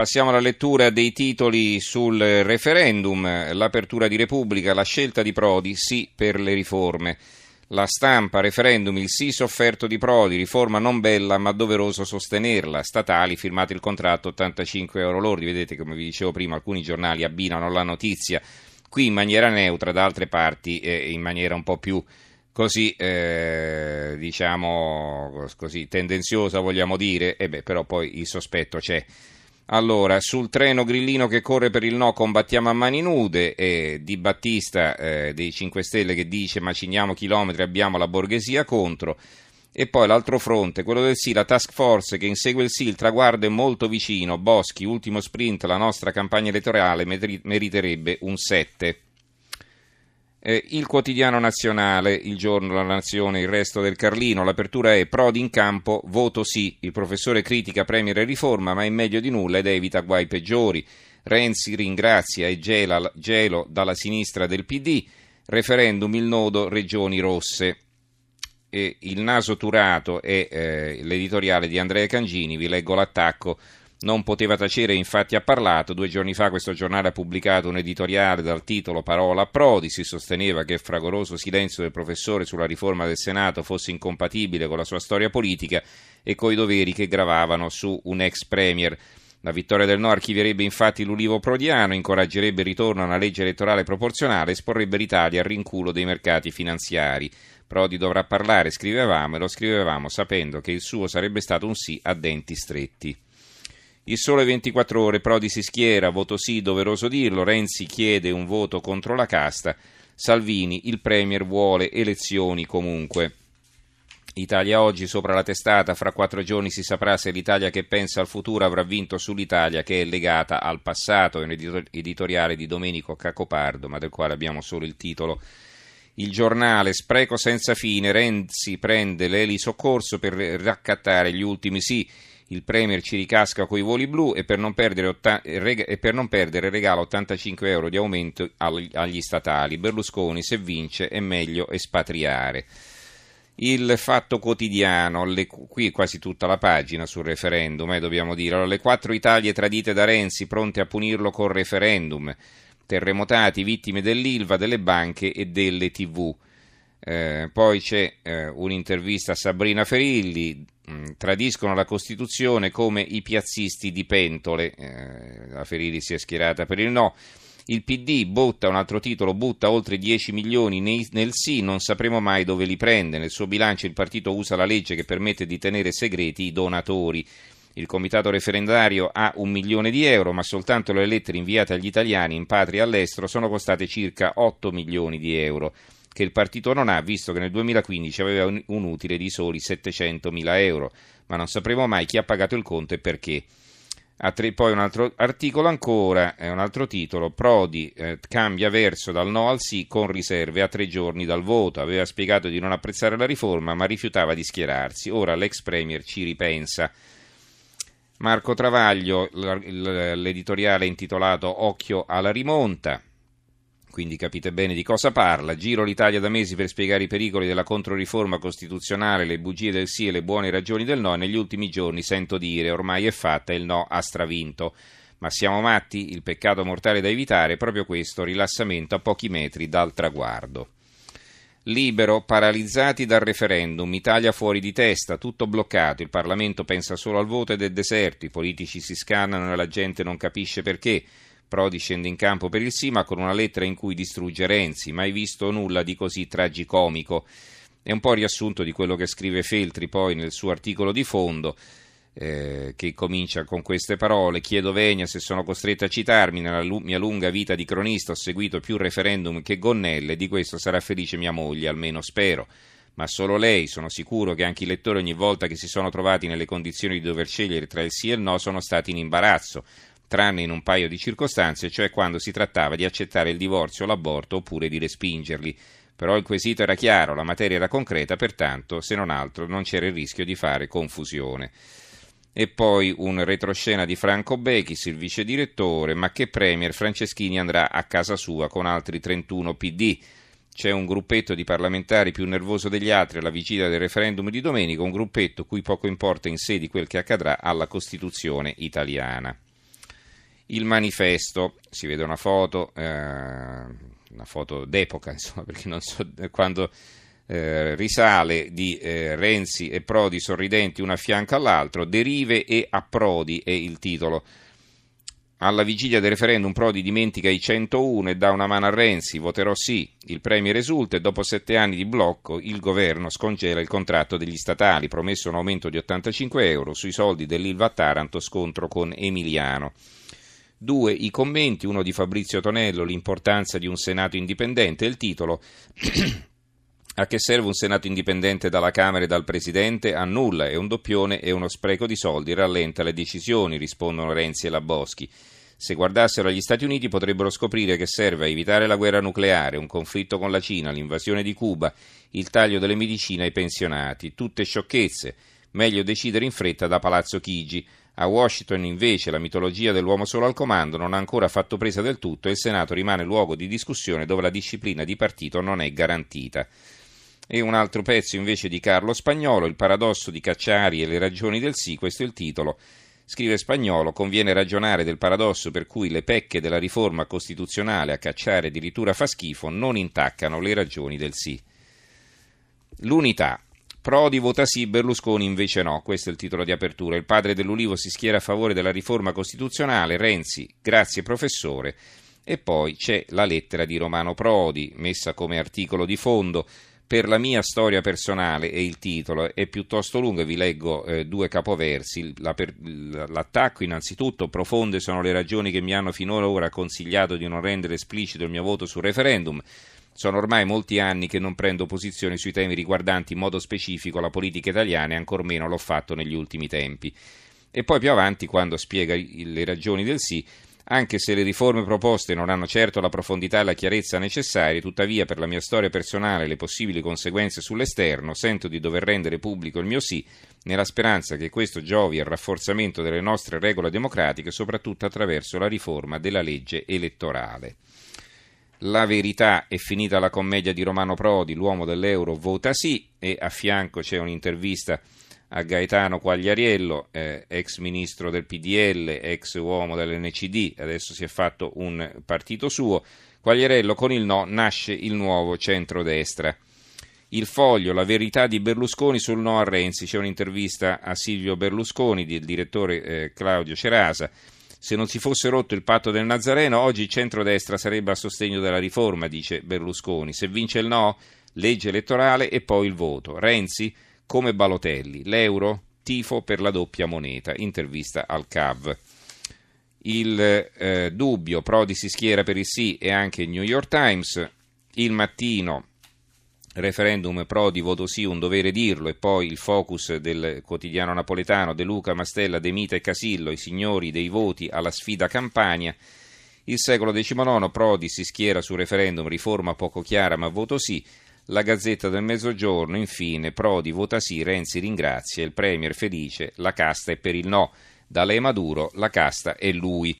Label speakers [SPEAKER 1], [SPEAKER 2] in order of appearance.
[SPEAKER 1] Passiamo alla lettura dei titoli sul referendum, l'apertura di Repubblica, la scelta di Prodi, sì per le riforme. La stampa, referendum, il sì sofferto di Prodi, riforma non bella ma doveroso sostenerla. Statali, firmato il contratto 85 euro lordi. Vedete, come vi dicevo prima, alcuni giornali abbinano la notizia qui in maniera neutra, da altre parti eh, in maniera un po' più così, eh, diciamo, così tendenziosa, vogliamo dire. E beh, però poi il sospetto c'è. Allora, sul treno grillino che corre per il no combattiamo a mani nude, e Di Battista eh, dei 5 Stelle che dice maciniamo chilometri, abbiamo la borghesia contro. E poi l'altro fronte, quello del sì, la task force che insegue il sì, il traguardo è molto vicino, Boschi, ultimo sprint, la nostra campagna elettorale meriterebbe un 7. Eh, il quotidiano nazionale, il giorno, la nazione, il resto del Carlino, l'apertura è Prodi in campo, voto sì, il professore critica Premier e riforma ma è meglio di nulla ed evita guai peggiori. Renzi ringrazia e gela, gelo dalla sinistra del PD, referendum il nodo regioni rosse. E il naso turato è eh, l'editoriale di Andrea Cangini, vi leggo l'attacco non poteva tacere, infatti ha parlato. Due giorni fa questo giornale ha pubblicato un editoriale dal titolo Parola a Prodi. Si sosteneva che il fragoroso silenzio del professore sulla riforma del Senato fosse incompatibile con la sua storia politica e coi doveri che gravavano su un ex premier. La vittoria del no archivierebbe infatti l'ulivo prodiano, incoraggerebbe il ritorno a una legge elettorale proporzionale e esporrebbe l'Italia al rinculo dei mercati finanziari. Prodi dovrà parlare, scrivevamo, e lo scrivevamo sapendo che il suo sarebbe stato un sì a denti stretti. Il sole 24 ore, Prodi si schiera, voto sì, doveroso dirlo, Renzi chiede un voto contro la casta, Salvini, il Premier vuole elezioni comunque. Italia oggi sopra la testata, fra quattro giorni si saprà se l'Italia che pensa al futuro avrà vinto sull'Italia che è legata al passato, è un editoriale di Domenico Cacopardo, ma del quale abbiamo solo il titolo. Il giornale, spreco senza fine, Renzi prende l'eli soccorso per raccattare gli ultimi sì il Premier ci ricasca coi voli blu e per non perdere, otta- per non perdere regala 85 euro di aumento agli statali. Berlusconi se vince è meglio espatriare. Il fatto quotidiano, le, qui quasi tutta la pagina sul referendum, eh, dobbiamo dire. Allora, le quattro Italie tradite da Renzi, pronte a punirlo col referendum. Terremotati, vittime dell'Ilva, delle banche e delle TV. Eh, poi c'è eh, un'intervista a Sabrina Ferilli, mh, mm, tradiscono la Costituzione come i piazzisti di pentole, eh, la Ferilli si è schierata per il no. Il PD butta un altro titolo, butta oltre 10 milioni nei, nel sì, non sapremo mai dove li prende. Nel suo bilancio il partito usa la legge che permette di tenere segreti i donatori. Il comitato referendario ha un milione di euro, ma soltanto le lettere inviate agli italiani in patria e all'estero sono costate circa 8 milioni di euro che il partito non ha, visto che nel 2015 aveva un, un utile di soli 700 mila euro, ma non sapremo mai chi ha pagato il conto e perché. Tre, poi un altro articolo ancora, eh, un altro titolo, Prodi eh, cambia verso dal no al sì con riserve a tre giorni dal voto, aveva spiegato di non apprezzare la riforma ma rifiutava di schierarsi, ora l'ex Premier ci ripensa. Marco Travaglio, l'editoriale intitolato Occhio alla rimonta, quindi capite bene di cosa parla. Giro l'Italia da mesi per spiegare i pericoli della controriforma costituzionale, le bugie del sì e le buone ragioni del no. Negli ultimi giorni sento dire ormai è fatta, il no ha stravinto. Ma siamo matti? Il peccato mortale da evitare è proprio questo rilassamento a pochi metri dal traguardo. Libero, paralizzati dal referendum, Italia fuori di testa, tutto bloccato, il Parlamento pensa solo al voto ed è deserto, i politici si scannano e la gente non capisce perché. Prodi scende in campo per il sì, ma con una lettera in cui distrugge Renzi, mai visto nulla di così tragicomico. È un po' riassunto di quello che scrive Feltri poi nel suo articolo di fondo. Eh, che comincia con queste parole: Chiedo venia se sono costretto a citarmi. Nella mia lunga vita di cronista ho seguito più referendum che gonnelle, di questo sarà felice mia moglie, almeno spero. Ma solo lei, sono sicuro che anche i lettori ogni volta che si sono trovati nelle condizioni di dover scegliere tra il sì e il no sono stati in imbarazzo tranne in un paio di circostanze, cioè quando si trattava di accettare il divorzio o l'aborto oppure di respingerli. Però il quesito era chiaro, la materia era concreta, pertanto, se non altro, non c'era il rischio di fare confusione. E poi un retroscena di Franco Bechis, il vice direttore, ma che Premier Franceschini andrà a casa sua con altri 31 PD. C'è un gruppetto di parlamentari più nervoso degli altri alla vigilia del referendum di domenica, un gruppetto cui poco importa in sé di quel che accadrà alla Costituzione italiana. Il manifesto, si vede una foto, eh, una foto d'epoca, insomma, perché non so quando eh, risale di eh, Renzi e Prodi sorridenti uno a fianco all'altro, derive e approdi è il titolo. Alla vigilia del referendum Prodi dimentica i 101 e dà una mano a Renzi, voterò sì, il Premier esulta e dopo sette anni di blocco il governo scongela il contratto degli statali, promesso un aumento di 85 euro, sui soldi dell'Ilva Taranto scontro con Emiliano. Due, i commenti, uno di Fabrizio Tonello, l'importanza di un Senato indipendente, il titolo A che serve un Senato indipendente dalla Camera e dal Presidente? A nulla, è un doppione e uno spreco di soldi, rallenta le decisioni, rispondono Renzi e Laboschi. Se guardassero agli Stati Uniti potrebbero scoprire che serve a evitare la guerra nucleare, un conflitto con la Cina, l'invasione di Cuba, il taglio delle medicine ai pensionati, tutte sciocchezze. Meglio decidere in fretta da Palazzo Chigi. A Washington invece la mitologia dell'uomo solo al comando non ha ancora fatto presa del tutto e il Senato rimane luogo di discussione dove la disciplina di partito non è garantita. E un altro pezzo invece di Carlo Spagnolo, Il paradosso di Cacciari e le ragioni del sì, questo è il titolo. Scrive Spagnolo, conviene ragionare del paradosso per cui le pecche della riforma costituzionale a Cacciari addirittura fa schifo non intaccano le ragioni del sì. L'unità. Prodi vota sì, Berlusconi invece no. Questo è il titolo di apertura. Il padre dell'Ulivo si schiera a favore della riforma costituzionale. Renzi, grazie professore. E poi c'è la lettera di Romano Prodi, messa come articolo di fondo per la mia storia personale e il titolo è piuttosto lungo, vi leggo eh, due capoversi. La per, l'attacco innanzitutto, profonde sono le ragioni che mi hanno finora consigliato di non rendere esplicito il mio voto sul referendum. Sono ormai molti anni che non prendo posizioni sui temi riguardanti in modo specifico la politica italiana e ancor meno l'ho fatto negli ultimi tempi. E poi più avanti, quando spiega le ragioni del sì, anche se le riforme proposte non hanno certo la profondità e la chiarezza necessarie, tuttavia per la mia storia personale e le possibili conseguenze sull'esterno, sento di dover rendere pubblico il mio sì, nella speranza che questo giovi al rafforzamento delle nostre regole democratiche, soprattutto attraverso la riforma della legge elettorale. La verità è finita la commedia di Romano Prodi, l'uomo dell'euro vota sì e a fianco c'è un'intervista a Gaetano Quagliariello, eh, ex ministro del PDL, ex uomo dell'NCD, adesso si è fatto un partito suo. Quagliariello con il no nasce il nuovo centrodestra. Il foglio, la verità di Berlusconi sul no a Renzi, c'è un'intervista a Silvio Berlusconi del direttore eh, Claudio Cerasa. Se non si fosse rotto il patto del Nazareno, oggi il centrodestra sarebbe a sostegno della riforma, dice Berlusconi. Se vince il no, legge elettorale e poi il voto. Renzi come Balotelli, l'euro, tifo per la doppia moneta, intervista al CAV. Il eh, dubbio, Prodi si schiera per il sì e anche il New York Times, il mattino, referendum Prodi, voto sì, un dovere dirlo, e poi il focus del quotidiano napoletano, De Luca, Mastella, De Mita e Casillo, i signori dei voti alla sfida Campania. Il secolo XIX, Prodi si schiera sul referendum, riforma poco chiara ma voto sì, la Gazzetta del Mezzogiorno, infine, Prodi vota sì, Renzi ringrazia, il Premier felice, la casta è per il no. Da lei Maduro, la casta è lui.